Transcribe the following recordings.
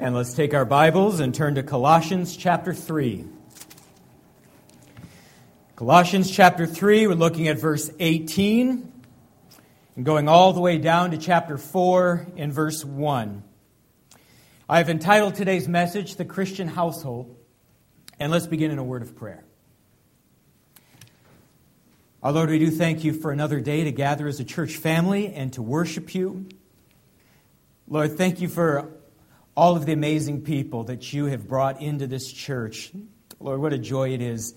And let's take our Bibles and turn to Colossians chapter 3. Colossians chapter 3, we're looking at verse 18 and going all the way down to chapter 4 in verse 1. I have entitled today's message, The Christian Household. And let's begin in a word of prayer. Our Lord, we do thank you for another day to gather as a church family and to worship you. Lord, thank you for all of the amazing people that you have brought into this church. Lord, what a joy it is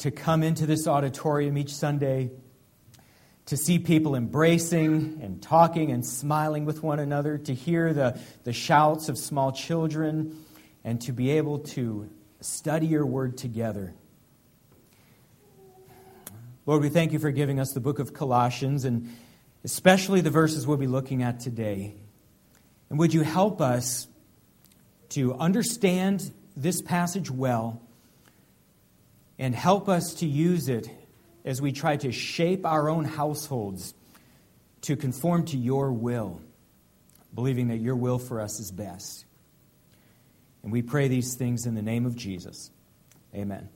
to come into this auditorium each Sunday, to see people embracing and talking and smiling with one another, to hear the, the shouts of small children, and to be able to study your word together. Lord, we thank you for giving us the book of Colossians and especially the verses we'll be looking at today. And would you help us to understand this passage well and help us to use it as we try to shape our own households to conform to your will, believing that your will for us is best. And we pray these things in the name of Jesus. Amen.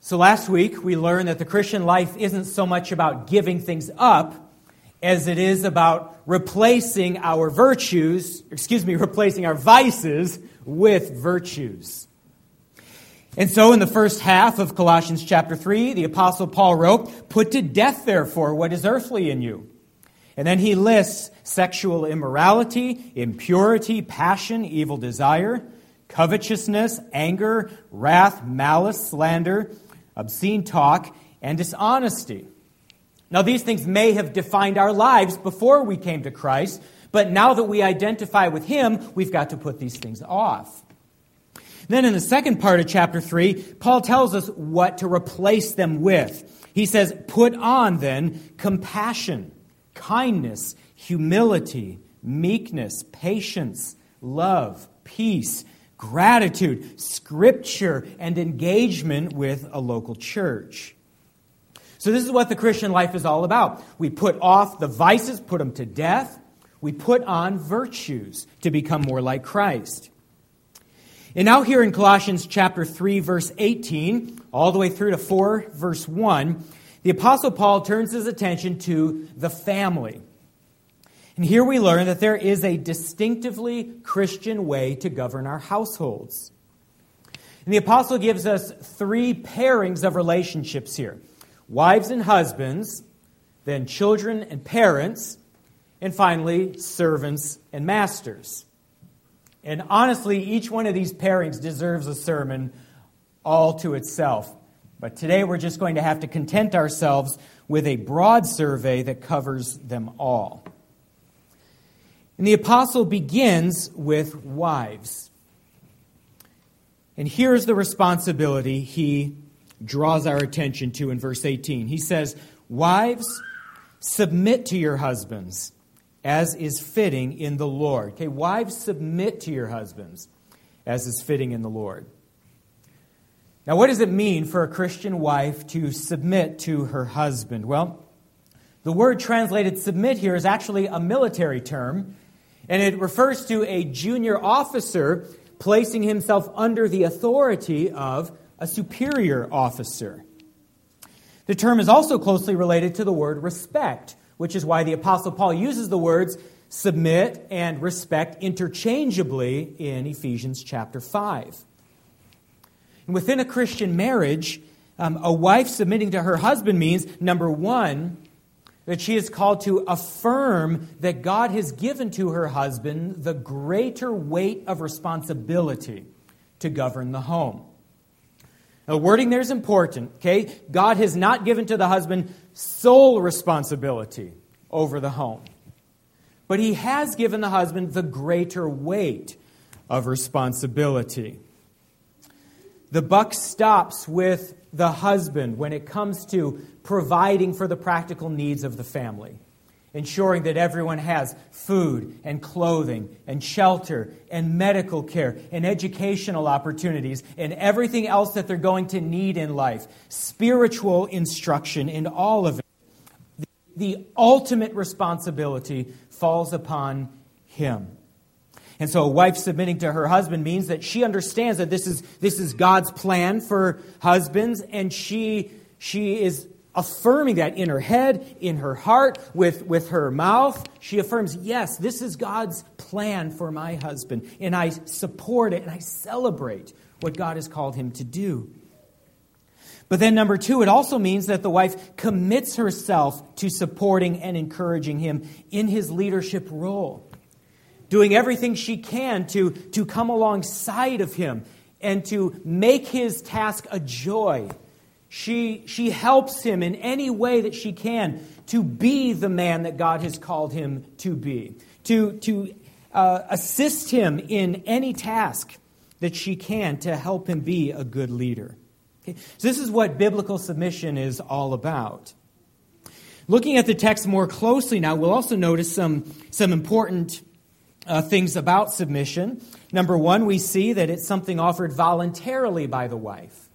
So last week we learned that the Christian life isn't so much about giving things up as it is about replacing our virtues, excuse me, replacing our vices with virtues. And so in the first half of Colossians chapter 3, the apostle Paul wrote, "Put to death therefore what is earthly in you." And then he lists sexual immorality, impurity, passion, evil desire, covetousness, anger, wrath, malice, slander, obscene talk, and dishonesty. Now, these things may have defined our lives before we came to Christ, but now that we identify with Him, we've got to put these things off. Then, in the second part of chapter 3, Paul tells us what to replace them with. He says, Put on then compassion, kindness, humility, meekness, patience, love, peace gratitude, scripture, and engagement with a local church. So, this is what the Christian life is all about. We put off the vices, put them to death. We put on virtues to become more like Christ. And now, here in Colossians chapter 3, verse 18, all the way through to 4, verse 1, the Apostle Paul turns his attention to the family. And here we learn that there is a distinctively Christian way to govern our households. And the apostle gives us three pairings of relationships here wives and husbands, then children and parents, and finally, servants and masters. And honestly, each one of these pairings deserves a sermon all to itself. But today we're just going to have to content ourselves with a broad survey that covers them all. And the apostle begins with wives. And here's the responsibility he draws our attention to in verse 18. He says, Wives, submit to your husbands as is fitting in the Lord. Okay, wives, submit to your husbands as is fitting in the Lord. Now, what does it mean for a Christian wife to submit to her husband? Well, the word translated submit here is actually a military term and it refers to a junior officer placing himself under the authority of a superior officer. The term is also closely related to the word respect, which is why the Apostle Paul uses the words submit and respect interchangeably in Ephesians chapter 5. And within a Christian marriage, um, a wife submitting to her husband means, number one, that she is called to affirm that God has given to her husband the greater weight of responsibility to govern the home. Now, wording there is important, okay? God has not given to the husband sole responsibility over the home, but he has given the husband the greater weight of responsibility. The buck stops with the husband when it comes to providing for the practical needs of the family, ensuring that everyone has food and clothing and shelter and medical care and educational opportunities and everything else that they're going to need in life, spiritual instruction in all of it. The ultimate responsibility falls upon him. And so a wife submitting to her husband means that she understands that this is, this is God's plan for husbands, and she, she is affirming that in her head, in her heart, with, with her mouth. She affirms, yes, this is God's plan for my husband, and I support it and I celebrate what God has called him to do. But then, number two, it also means that the wife commits herself to supporting and encouraging him in his leadership role, doing everything she can to, to come alongside of him and to make his task a joy. She, she helps him in any way that she can to be the man that God has called him to be, to, to uh, assist him in any task that she can to help him be a good leader. Okay? So, this is what biblical submission is all about. Looking at the text more closely now, we'll also notice some, some important uh, things about submission. Number one, we see that it's something offered voluntarily by the wife.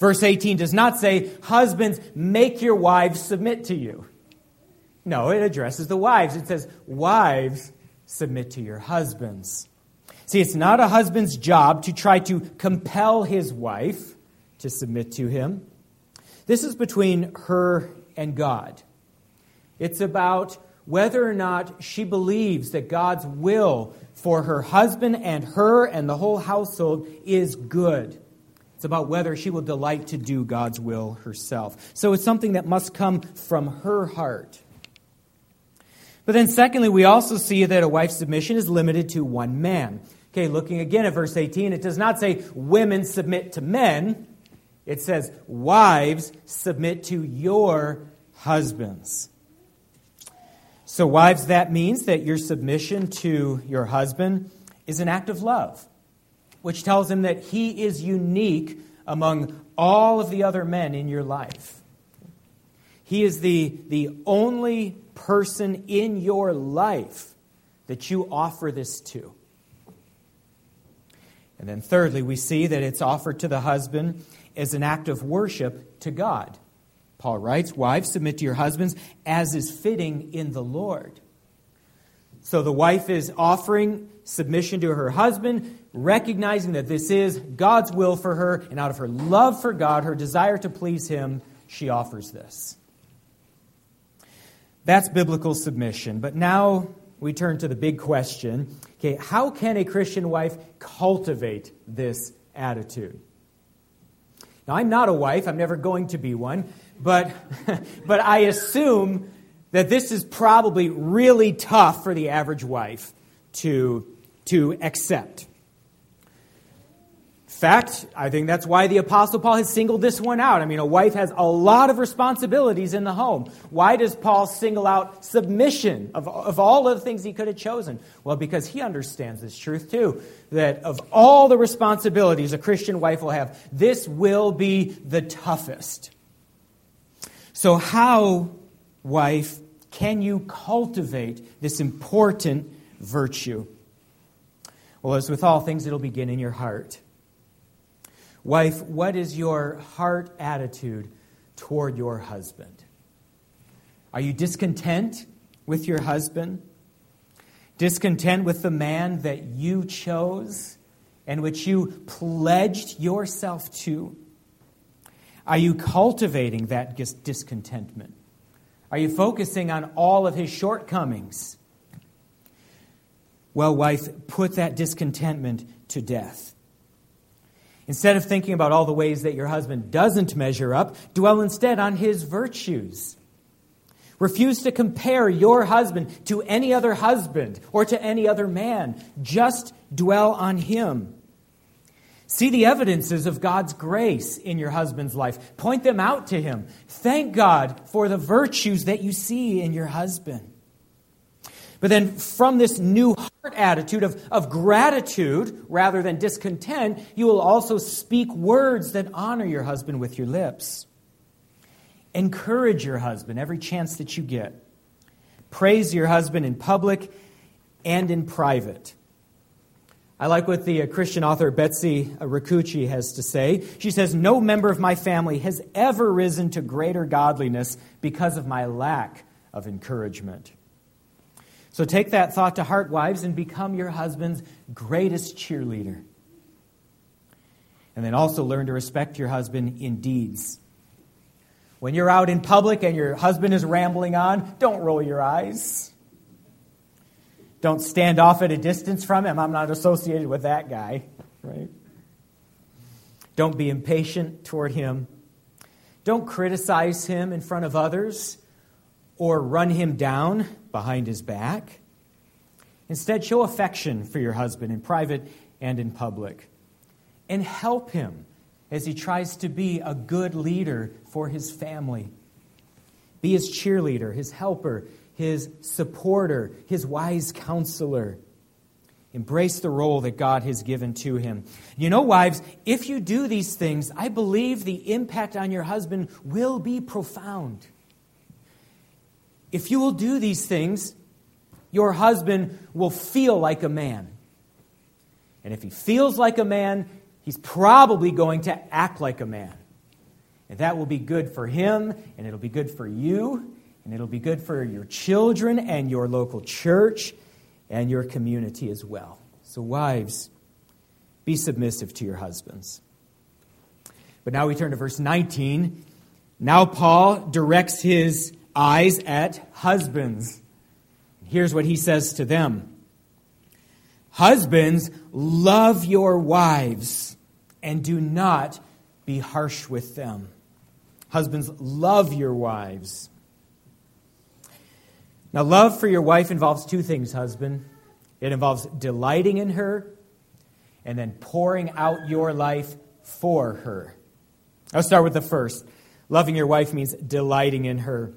Verse 18 does not say, Husbands, make your wives submit to you. No, it addresses the wives. It says, Wives, submit to your husbands. See, it's not a husband's job to try to compel his wife to submit to him. This is between her and God. It's about whether or not she believes that God's will for her husband and her and the whole household is good. It's about whether she will delight to do God's will herself. So it's something that must come from her heart. But then, secondly, we also see that a wife's submission is limited to one man. Okay, looking again at verse 18, it does not say women submit to men. It says wives submit to your husbands. So, wives, that means that your submission to your husband is an act of love, which tells him that he is unique among all of the other men in your life. He is the, the only person in your life that you offer this to. And then, thirdly, we see that it's offered to the husband as an act of worship to God. Paul writes, Wives, submit to your husbands as is fitting in the Lord. So the wife is offering submission to her husband, recognizing that this is God's will for her, and out of her love for God, her desire to please Him, she offers this. That's biblical submission. But now we turn to the big question okay, how can a Christian wife cultivate this attitude? Now, I'm not a wife, I'm never going to be one, but, but I assume that this is probably really tough for the average wife to, to accept fact, I think that's why the Apostle Paul has singled this one out. I mean, a wife has a lot of responsibilities in the home. Why does Paul single out submission of, of all of the things he could have chosen? Well, because he understands this truth too that of all the responsibilities a Christian wife will have, this will be the toughest. So, how, wife, can you cultivate this important virtue? Well, as with all things, it'll begin in your heart. Wife, what is your heart attitude toward your husband? Are you discontent with your husband? Discontent with the man that you chose and which you pledged yourself to? Are you cultivating that discontentment? Are you focusing on all of his shortcomings? Well, wife, put that discontentment to death. Instead of thinking about all the ways that your husband doesn't measure up, dwell instead on his virtues. Refuse to compare your husband to any other husband or to any other man. Just dwell on him. See the evidences of God's grace in your husband's life. Point them out to him. Thank God for the virtues that you see in your husband. But then from this new heart attitude of, of gratitude rather than discontent, you will also speak words that honor your husband with your lips. Encourage your husband every chance that you get. Praise your husband in public and in private. I like what the uh, Christian author Betsy Ricucci has to say. She says, No member of my family has ever risen to greater godliness because of my lack of encouragement. So take that thought to heart, wives, and become your husband's greatest cheerleader. And then also learn to respect your husband in deeds. When you're out in public and your husband is rambling on, don't roll your eyes. Don't stand off at a distance from him. I'm not associated with that guy, right? Don't be impatient toward him. Don't criticize him in front of others or run him down behind his back. Instead, show affection for your husband in private and in public. And help him as he tries to be a good leader for his family. Be his cheerleader, his helper, his supporter, his wise counselor. Embrace the role that God has given to him. You know, wives, if you do these things, I believe the impact on your husband will be profound. If you will do these things, your husband will feel like a man. And if he feels like a man, he's probably going to act like a man. And that will be good for him, and it'll be good for you, and it'll be good for your children and your local church and your community as well. So, wives, be submissive to your husbands. But now we turn to verse 19. Now, Paul directs his eyes at husbands. Here's what he says to them Husbands, love your wives and do not be harsh with them. Husbands, love your wives. Now, love for your wife involves two things, husband. It involves delighting in her and then pouring out your life for her. I'll start with the first. Loving your wife means delighting in her.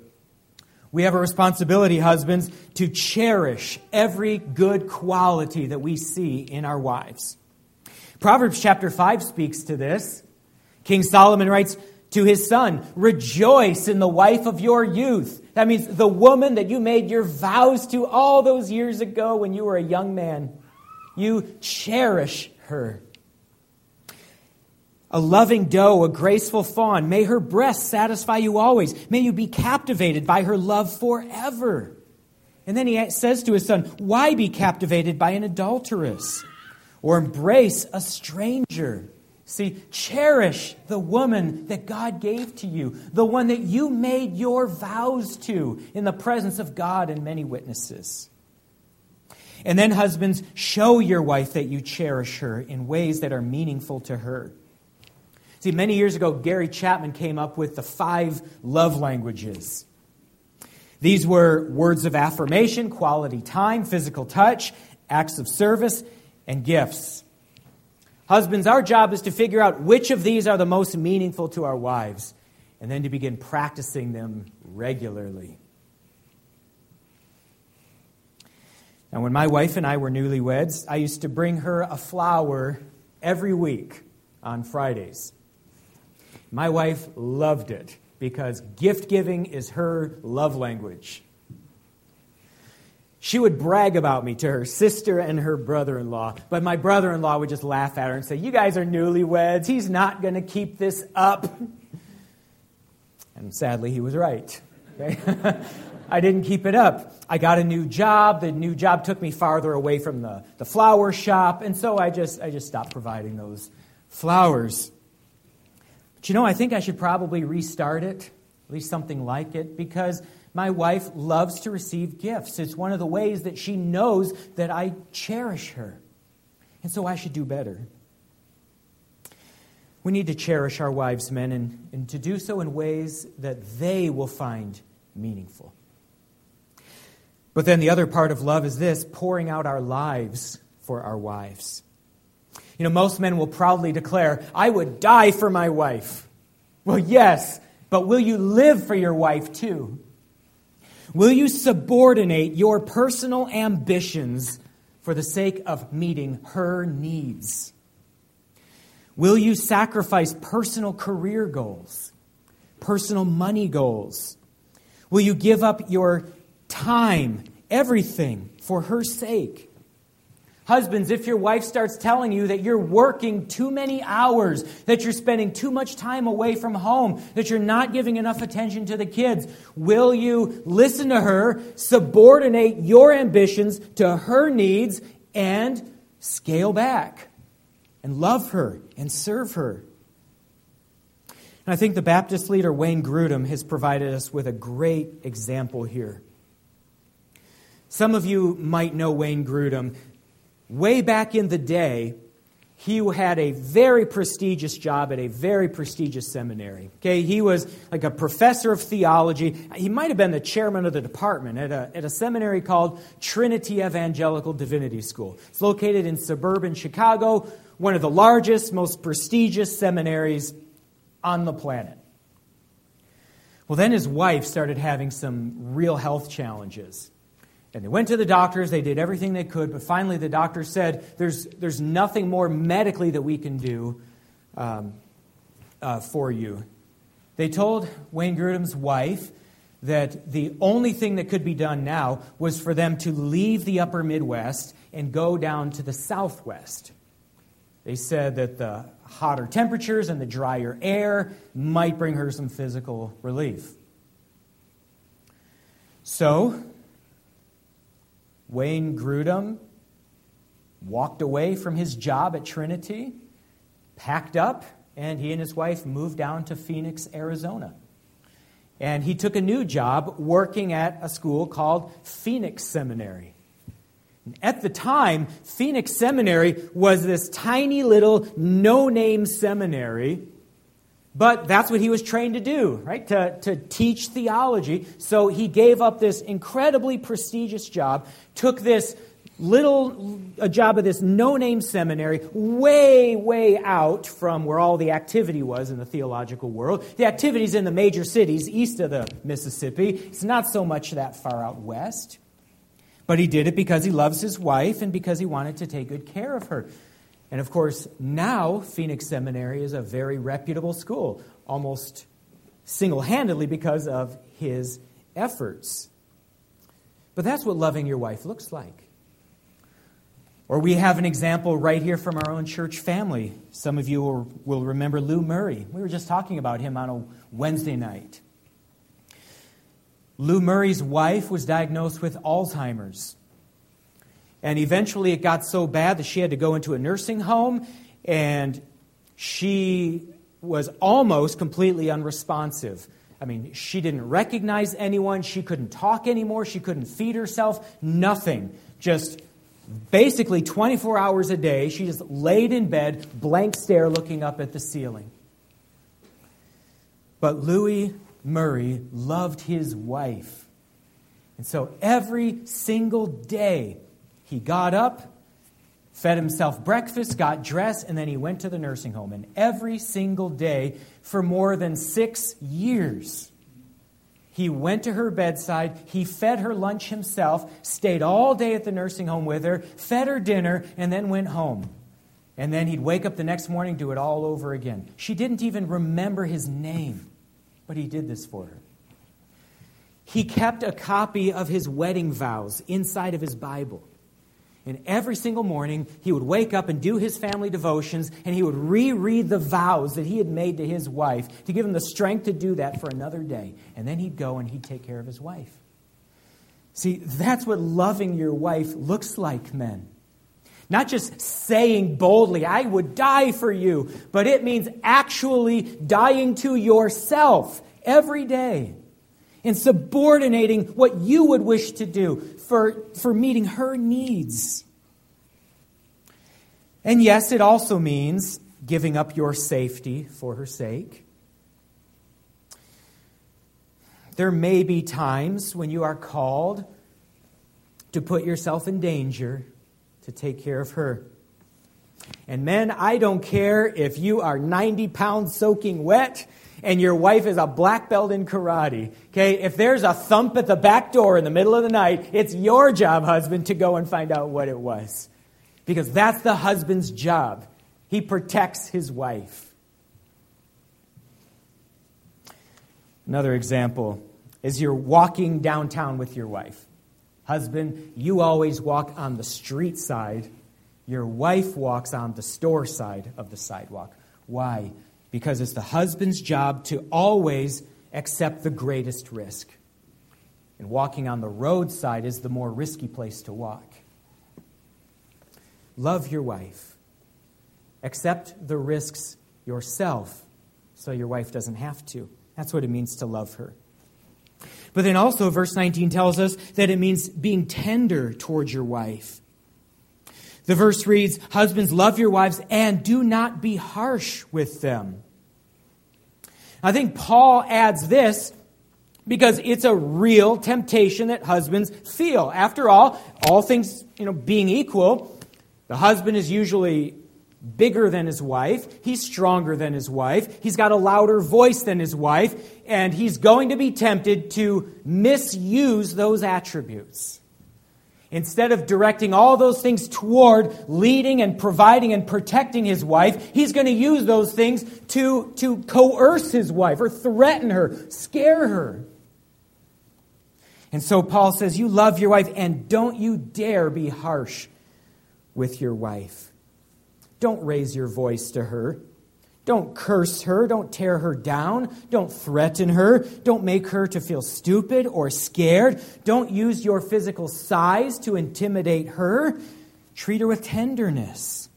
We have a responsibility, husbands, to cherish every good quality that we see in our wives. Proverbs chapter 5 speaks to this. King Solomon writes to his son, Rejoice in the wife of your youth. That means the woman that you made your vows to all those years ago when you were a young man. You cherish her a loving doe, a graceful fawn. May her breasts satisfy you always. May you be captivated by her love forever. And then he says to his son, Why be captivated by an adulteress? Or embrace a stranger? See, cherish the woman that God gave to you, the one that you made your vows to in the presence of God and many witnesses. And then, husbands, show your wife that you cherish her in ways that are meaningful to her. See, many years ago, Gary Chapman came up with the five love languages. These were words of affirmation, quality time, physical touch, acts of service, and gifts. Husbands, our job is to figure out which of these are the most meaningful to our wives and then to begin practicing them regularly. Now, when my wife and I were newlyweds, I used to bring her a flower every week on Fridays. My wife loved it because gift giving is her love language. She would brag about me to her sister and her brother in law, but my brother in law would just laugh at her and say, You guys are newlyweds. He's not going to keep this up. And sadly, he was right. Okay? I didn't keep it up. I got a new job. The new job took me farther away from the, the flower shop, and so I just, I just stopped providing those flowers. But you know, I think I should probably restart it, at least something like it, because my wife loves to receive gifts. It's one of the ways that she knows that I cherish her. And so I should do better. We need to cherish our wives, men, and, and to do so in ways that they will find meaningful. But then the other part of love is this pouring out our lives for our wives. You know, most men will proudly declare, I would die for my wife. Well, yes, but will you live for your wife too? Will you subordinate your personal ambitions for the sake of meeting her needs? Will you sacrifice personal career goals, personal money goals? Will you give up your time, everything, for her sake? Husbands, if your wife starts telling you that you're working too many hours, that you're spending too much time away from home, that you're not giving enough attention to the kids, will you listen to her, subordinate your ambitions to her needs, and scale back and love her and serve her? And I think the Baptist leader Wayne Grudem has provided us with a great example here. Some of you might know Wayne Grudem way back in the day, he had a very prestigious job at a very prestigious seminary. Okay, he was like a professor of theology. He might have been the chairman of the department at a, at a seminary called Trinity Evangelical Divinity School. It's located in suburban Chicago, one of the largest, most prestigious seminaries on the planet. Well, then his wife started having some real health challenges. And they went to the doctors, they did everything they could, but finally the doctor said, There's, there's nothing more medically that we can do um, uh, for you. They told Wayne Grudem's wife that the only thing that could be done now was for them to leave the upper Midwest and go down to the Southwest. They said that the hotter temperatures and the drier air might bring her some physical relief. So Wayne Grudem walked away from his job at Trinity, packed up, and he and his wife moved down to Phoenix, Arizona. And he took a new job working at a school called Phoenix Seminary. At the time, Phoenix Seminary was this tiny little no name seminary but that's what he was trained to do, right? To, to teach theology. So he gave up this incredibly prestigious job, took this little a job at this no-name seminary way way out from where all the activity was in the theological world the activities in the major cities east of the mississippi it's not so much that far out west but he did it because he loves his wife and because he wanted to take good care of her and of course, now Phoenix Seminary is a very reputable school, almost single handedly because of his efforts. But that's what loving your wife looks like. Or we have an example right here from our own church family. Some of you will, remember Lou Murray. We were just talking about him on a Wednesday night. Lou Murray's wife was diagnosed with Alzheimer's. And eventually it got so bad that she had to go into a nursing home, and she was almost completely unresponsive. I mean, she didn't recognize anyone. She couldn't talk anymore. She couldn't feed herself. Nothing. Just basically 24 hours a day, she just laid in bed, blank stare, looking up at the ceiling. But Louis Murray loved his wife. And so every single day, he got up, fed himself breakfast, got dressed, and then he went to the nursing home. And every single day for more than six years, he went to her bedside, he fed her lunch himself, stayed all day at the nursing home with her, fed her dinner, and then went home. And then he'd wake up the next morning, do it all over again. She didn't even remember his name, but he did this for her. He kept a copy of his wedding vows inside of his Bible. And every single morning, he would wake up and do his family devotions, and he would reread the vows that he had made to his wife to give him the strength to do that for another day. And then he'd go and he'd take care of his wife. See, that's what loving your wife looks like, men. Not just saying boldly, I would die for you, but it means actually dying to yourself every day and subordinating what you would wish to do for, for meeting her needs. And yes, it also means giving up your safety for her sake. There may be times when you are called to put yourself in danger to take care of her. And men, I don't care if you are 90 pounds soaking wet and your wife is a black belt in karate, okay, if there's a thump at the back door in the middle of the night, it's your job, husband, to go and find out what it was. Because that's the husband's job. He protects his wife. Another example is you're walking downtown with your wife. Husband, you always walk on the street side your wife walks on the store side of the sidewalk. Why? Because it's the husband's job to always accept the greatest risk. And walking on the roadside is the more risky place to walk. Love your wife. Accept the risks yourself so your wife doesn't have to. That's what it means to love her. But then also, verse 19 tells us that it means being tender towards your wife. The verse reads, Husbands, love your wives and do not be harsh with them. I think Paul adds this because it's a real temptation that husbands feel. After all, all things, you know, being equal, the husband is usually bigger than his wife, he's stronger than his wife, he's got a louder voice than his wife, and he's going to be tempted to misuse those attributes. Instead of directing all those things toward leading and providing and protecting his wife, he's going to use those things to, to coerce his wife or threaten her, scare her. And so Paul says, You love your wife, and don't you dare be harsh with your wife. Don't raise your voice to her. Don't curse her. Don't tear her down. Don't threaten her. Don't make her to feel stupid or scared. Don't use your physical size to intimidate her. Treat her with tenderness.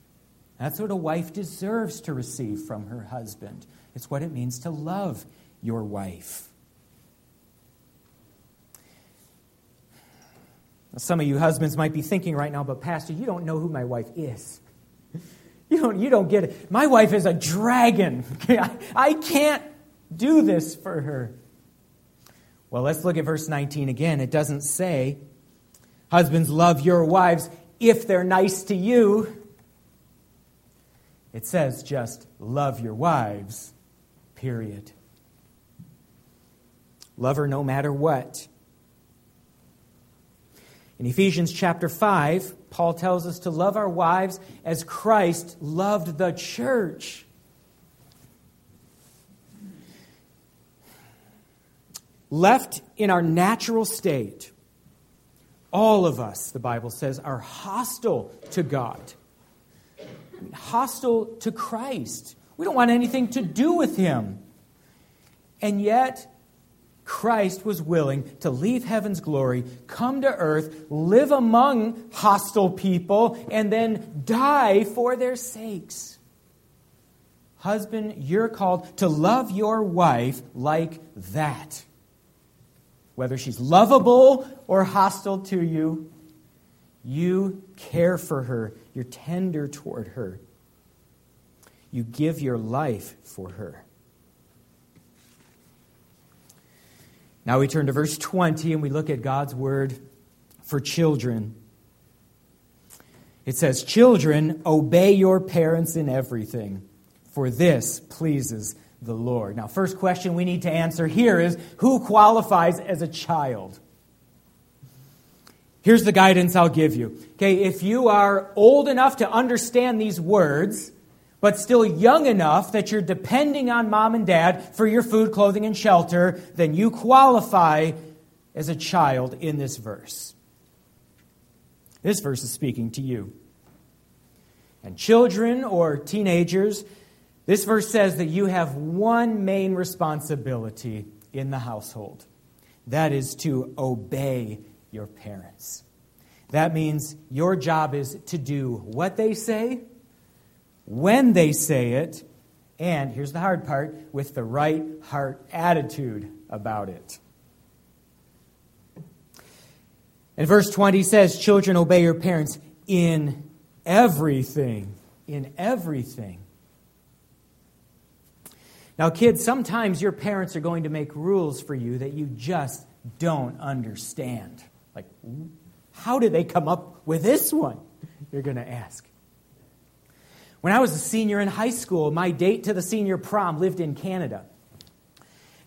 That's what a wife deserves to receive from her husband. It's what it means to love your wife. Some of you husbands might be thinking right now, but Pastor, you don't know who my wife is. You don't, you don't get it. My wife is a dragon. I can't do this for her. Well, let's look at verse 19 again. It doesn't say, Husbands, love your wives if they're nice to you. It says just, Love your wives, period. Love her no matter what. In Ephesians chapter 5, Paul tells us to love our wives as Christ loved the church. Left in our natural state, all of us, the Bible says, are hostile to God, hostile to Christ. We don't want anything to do with Him. And yet, Christ was willing to leave heaven's glory, come to earth, live among hostile people, and then die for their sakes. Husband, you're called to love your wife like that. Whether she's lovable or hostile to you, you care for her, you're tender toward her, you give your life for her. Now we turn to verse 20 and we look at God's word for children. It says, Children, obey your parents in everything, for this pleases the Lord. Now, first question we need to answer here is who qualifies as a child? Here's the guidance I'll give you. Okay, if you are old enough to understand these words, but still young enough that you're depending on mom and dad for your food, clothing, and shelter, then you qualify as a child in this verse. This verse is speaking to you. And children or teenagers, this verse says that you have one main responsibility in the household that is to obey your parents. That means your job is to do what they say when they say it, and here's the hard part with the right heart attitude about it. And verse 20 says, Children, obey your parents in everything. In everything. Now, kids, sometimes your parents are going to make rules for you that you just don't understand. Like, how did they come up with this one? You're going to ask. When I was a senior in high school, my date to the senior prom lived in Canada.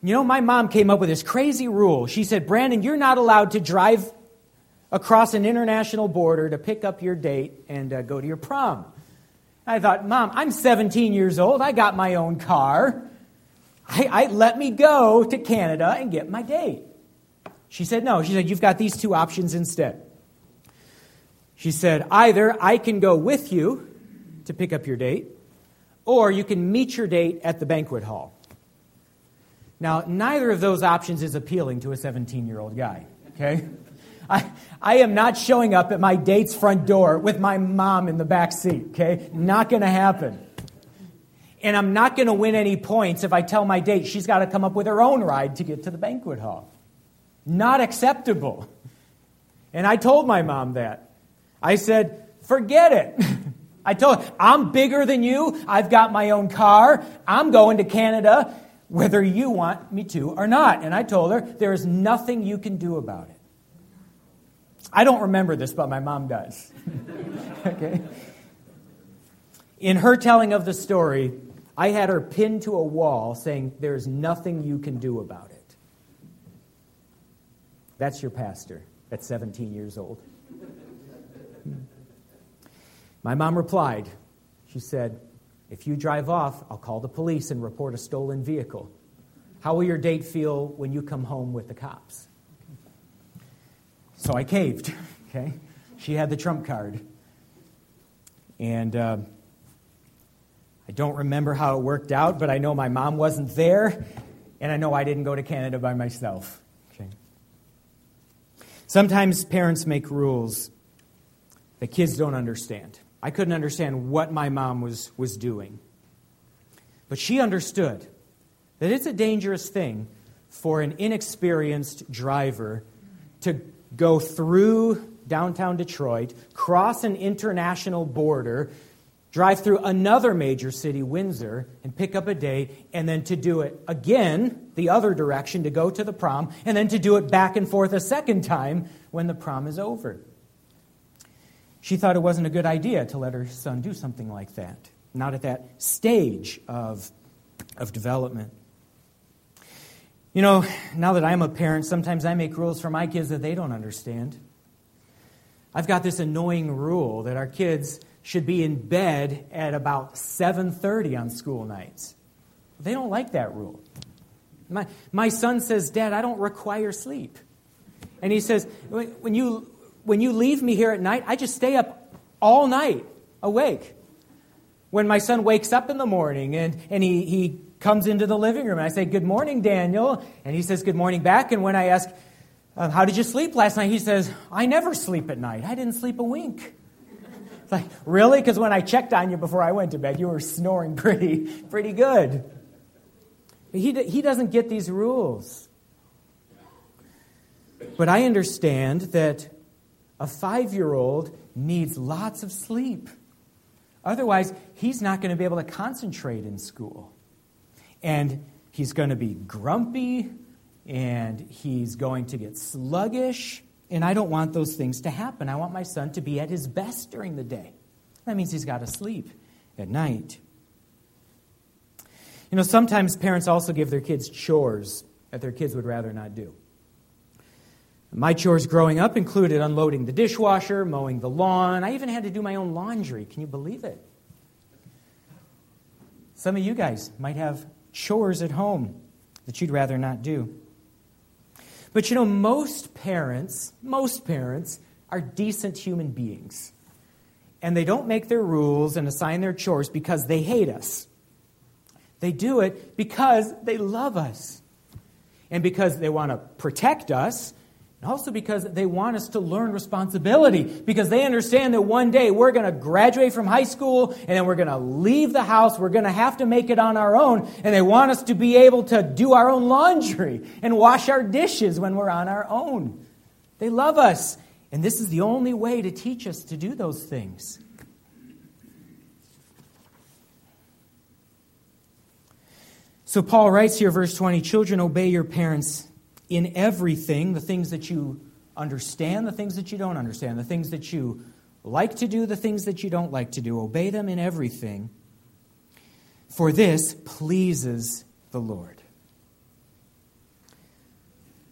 You know, my mom came up with this crazy rule. She said, Brandon, you're not allowed to drive across an international border to pick up your date and uh, go to your prom. I thought, Mom, I'm 17 years old. I got my own car. I, I let me go to Canada and get my date. She said, No. She said, You've got these two options instead. She said, Either I can go with you to pick up your date, or you can meet your date at the banquet hall. Now, neither of those options is appealing to a 17 year old guy, okay? I, I am not showing up at my date's front door with my mom in the back seat, okay? Not gonna happen. And I'm not gonna win any points if I tell my date she's gotta come up with her own ride to get to the banquet hall. Not acceptable. And I told my mom that. I said, forget it. I told her, I'm bigger than you. I've got my own car. I'm going to Canada whether you want me to or not. And I told her, there is nothing you can do about it. I don't remember this, but my mom does. okay? In her telling of the story, I had her pinned to a wall saying, There's nothing you can do about it. That's your pastor at 17 years old. My mom replied, She said, If you drive off, I'll call the police and report a stolen vehicle. How will your date feel when you come home with the cops? So I caved, okay? She had the trump card. And uh, I don't remember how it worked out, but I know my mom wasn't there, and I know I didn't go to Canada by myself. Okay? Sometimes parents make rules that kids don't understand. I couldn't understand what my mom was, was doing. But she understood that it's a dangerous thing for an inexperienced driver to go through downtown Detroit, cross an international border, drive through another major city, Windsor, and pick up a date, and then to do it again, the other direction, to go to the prom, and then to do it back and forth a second time when the prom is over. She thought it wasn't a good idea to let her son do something like that, not at that stage of, of development. You know, now that I'm a parent, sometimes I make rules for my kids that they don't understand. I've got this annoying rule that our kids should be in bed at about 7:30 on school nights. They don't like that rule. My, my son says, Dad, I don't require sleep. And he says, when you, when you leave me here at night, I just stay up all night awake. When my son wakes up in the morning and, and he, he comes into the living room, and I say, Good morning, Daniel. And he says, Good morning back. And when I ask, uh, How did you sleep last night? He says, I never sleep at night. I didn't sleep a wink. It's like, Really? Because when I checked on you before I went to bed, you were snoring pretty, pretty good. But he, he doesn't get these rules. But I understand that a five year old needs lots of sleep. Otherwise, he's not going to be able to concentrate in school. And he's going to be grumpy and he's going to get sluggish. And I don't want those things to happen. I want my son to be at his best during the day. That means he's got to sleep at night. You know, sometimes parents also give their kids chores that their kids would rather not do. My chores growing up included unloading the dishwasher, mowing the lawn. I even had to do my own laundry. Can you believe it? Some of you guys might have chores at home that you'd rather not do. But you know, most parents, most parents are decent human beings. And they don't make their rules and assign their chores because they hate us. They do it because they love us. And because they want to protect us and also because they want us to learn responsibility, because they understand that one day we're going to graduate from high school and then we're going to leave the house. We're going to have to make it on our own. And they want us to be able to do our own laundry and wash our dishes when we're on our own. They love us. And this is the only way to teach us to do those things. So Paul writes here, verse 20 Children, obey your parents in everything the things that you understand, the things that you don't understand, the things that you like to do, the things that you don't like to do. Obey them in everything, for this pleases the Lord.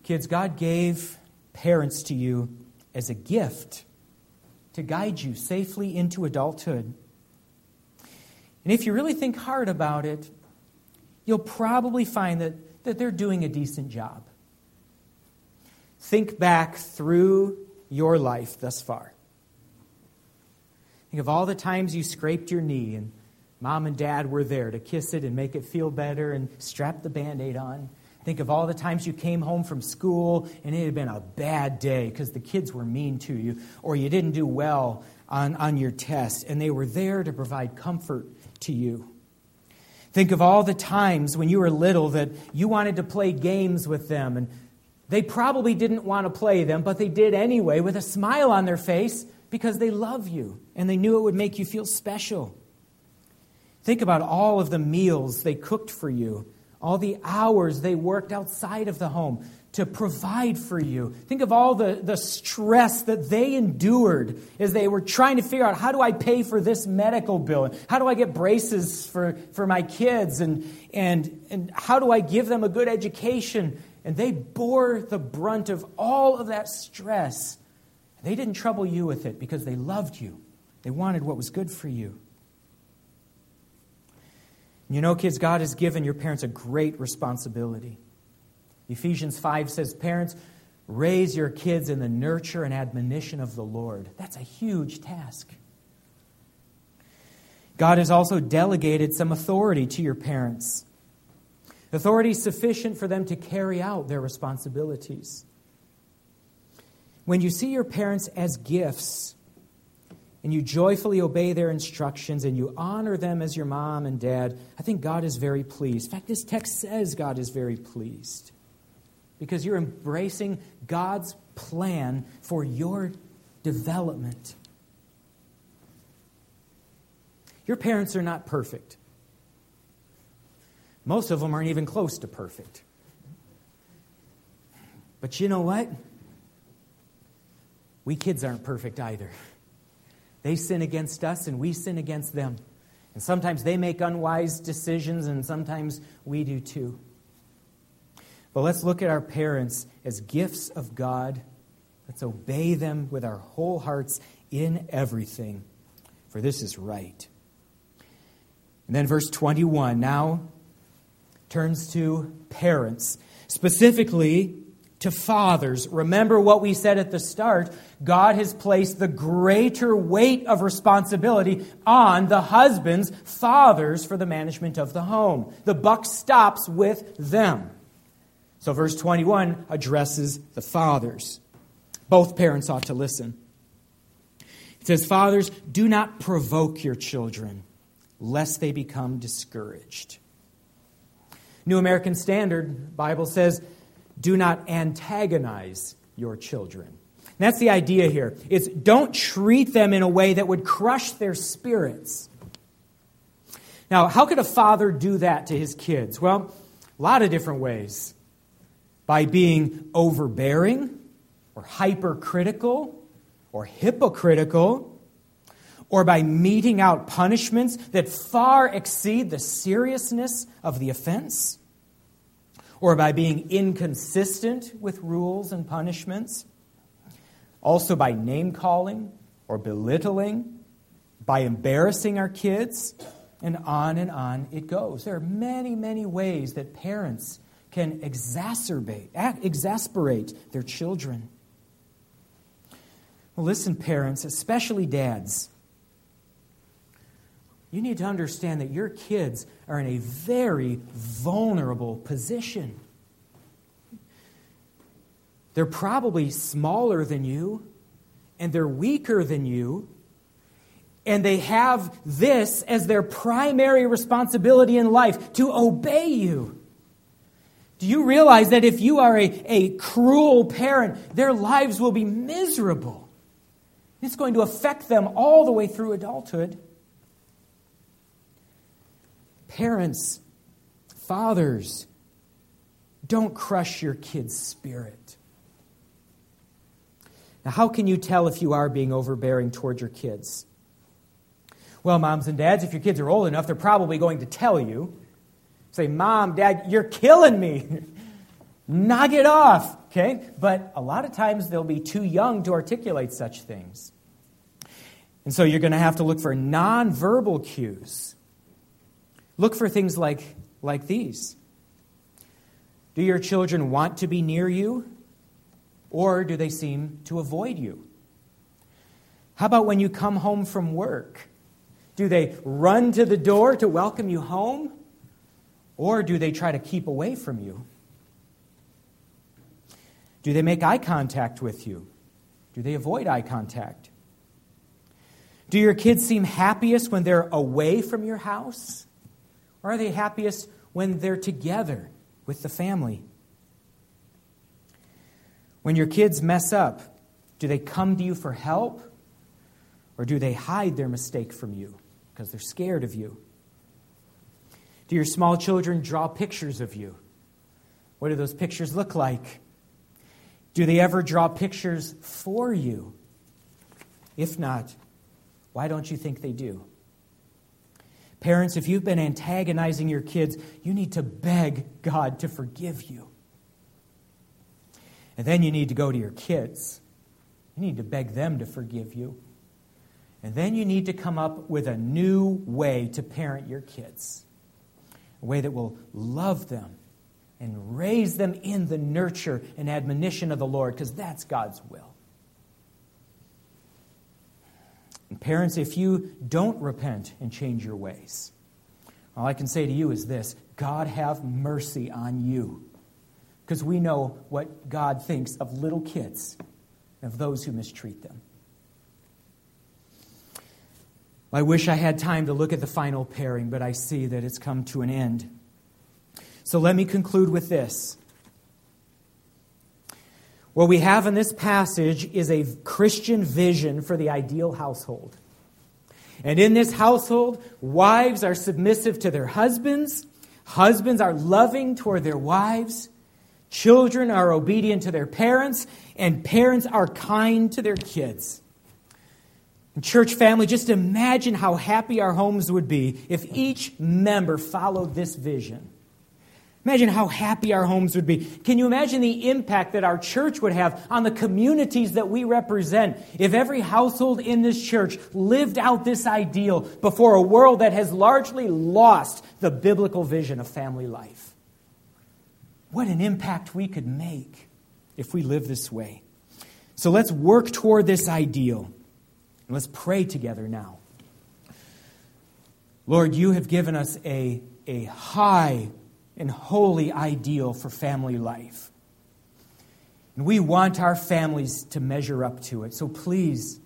Kids, God gave parents to you as a gift to guide you safely into adulthood. And if you really think hard about it, you'll probably find that, that they're doing a decent job. Think back through your life thus far. Think of all the times you scraped your knee and mom and dad were there to kiss it and make it feel better and strap the band aid on. Think of all the times you came home from school and it had been a bad day because the kids were mean to you or you didn't do well on, on your test and they were there to provide comfort to you. Think of all the times when you were little that you wanted to play games with them and they probably didn't want to play them, but they did anyway with a smile on their face because they love you and they knew it would make you feel special. Think about all of the meals they cooked for you all the hours they worked outside of the home to provide for you. Think of all the, the stress that they endured as they were trying to figure out how do I pay for this medical bill? How do I get braces for, for my kids? And, and, and how do I give them a good education? And they bore the brunt of all of that stress. They didn't trouble you with it because they loved you, they wanted what was good for you. You know, kids, God has given your parents a great responsibility. Ephesians 5 says, Parents, raise your kids in the nurture and admonition of the Lord. That's a huge task. God has also delegated some authority to your parents. Authority sufficient for them to carry out their responsibilities. When you see your parents as gifts, and you joyfully obey their instructions and you honor them as your mom and dad, I think God is very pleased. In fact, this text says God is very pleased because you're embracing God's plan for your development. Your parents are not perfect. Most of them aren't even close to perfect. But you know what? We kids aren't perfect either. They sin against us and we sin against them. And sometimes they make unwise decisions and sometimes we do too. But let's look at our parents as gifts of God. Let's obey them with our whole hearts in everything, for this is right. And then verse 21 now turns to parents, specifically to fathers. Remember what we said at the start. God has placed the greater weight of responsibility on the husbands, fathers, for the management of the home. The buck stops with them. So, verse 21 addresses the fathers. Both parents ought to listen. It says, Fathers, do not provoke your children, lest they become discouraged. New American Standard Bible says, do not antagonize your children. And that's the idea here. It's don't treat them in a way that would crush their spirits. Now, how could a father do that to his kids? Well, a lot of different ways. By being overbearing or hypercritical or hypocritical, or by meting out punishments that far exceed the seriousness of the offense or by being inconsistent with rules and punishments, also by name calling or belittling, by embarrassing our kids, and on and on it goes. There are many, many ways that parents can exacerbate, exasperate their children. Well, listen, parents, especially dads. You need to understand that your kids are in a very vulnerable position. They're probably smaller than you, and they're weaker than you, and they have this as their primary responsibility in life to obey you. Do you realize that if you are a, a cruel parent, their lives will be miserable? It's going to affect them all the way through adulthood. Parents, fathers, don't crush your kid's spirit. Now, how can you tell if you are being overbearing toward your kids? Well, moms and dads, if your kids are old enough, they're probably going to tell you. Say, Mom, Dad, you're killing me. Knock it off. Okay? But a lot of times they'll be too young to articulate such things. And so you're going to have to look for nonverbal cues. Look for things like, like these. Do your children want to be near you, or do they seem to avoid you? How about when you come home from work? Do they run to the door to welcome you home? Or do they try to keep away from you? Do they make eye contact with you? Do they avoid eye contact? Do your kids seem happiest when they're away from your house? Are they happiest when they're together with the family? When your kids mess up, do they come to you for help? Or do they hide their mistake from you because they're scared of you? Do your small children draw pictures of you? What do those pictures look like? Do they ever draw pictures for you? If not, why don't you think they do? Parents, if you've been antagonizing your kids, you need to beg God to forgive you. And then you need to go to your kids. You need to beg them to forgive you. And then you need to come up with a new way to parent your kids a way that will love them and raise them in the nurture and admonition of the Lord, because that's God's will. And parents, if you don't repent and change your ways, all I can say to you is this God have mercy on you. Because we know what God thinks of little kids, and of those who mistreat them. I wish I had time to look at the final pairing, but I see that it's come to an end. So let me conclude with this. What we have in this passage is a Christian vision for the ideal household. And in this household, wives are submissive to their husbands, husbands are loving toward their wives, children are obedient to their parents, and parents are kind to their kids. Church family, just imagine how happy our homes would be if each member followed this vision. Imagine how happy our homes would be. Can you imagine the impact that our church would have on the communities that we represent if every household in this church lived out this ideal before a world that has largely lost the biblical vision of family life? What an impact we could make if we live this way. So let's work toward this ideal. And let's pray together now. Lord, you have given us a, a high and holy ideal for family life. And we want our families to measure up to it. So please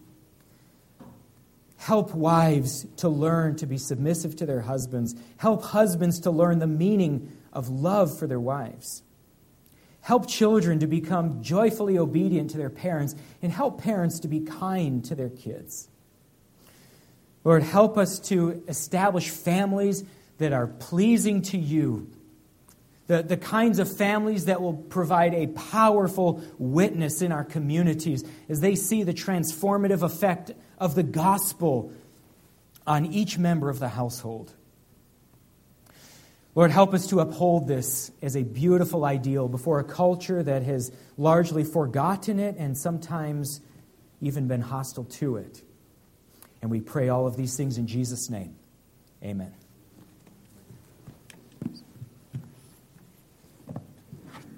help wives to learn to be submissive to their husbands. Help husbands to learn the meaning of love for their wives. Help children to become joyfully obedient to their parents, and help parents to be kind to their kids. Lord, help us to establish families that are pleasing to you, the, the kinds of families that will provide a powerful witness in our communities as they see the transformative effect of the gospel on each member of the household. Lord, help us to uphold this as a beautiful ideal before a culture that has largely forgotten it and sometimes even been hostile to it. And we pray all of these things in Jesus' name. Amen.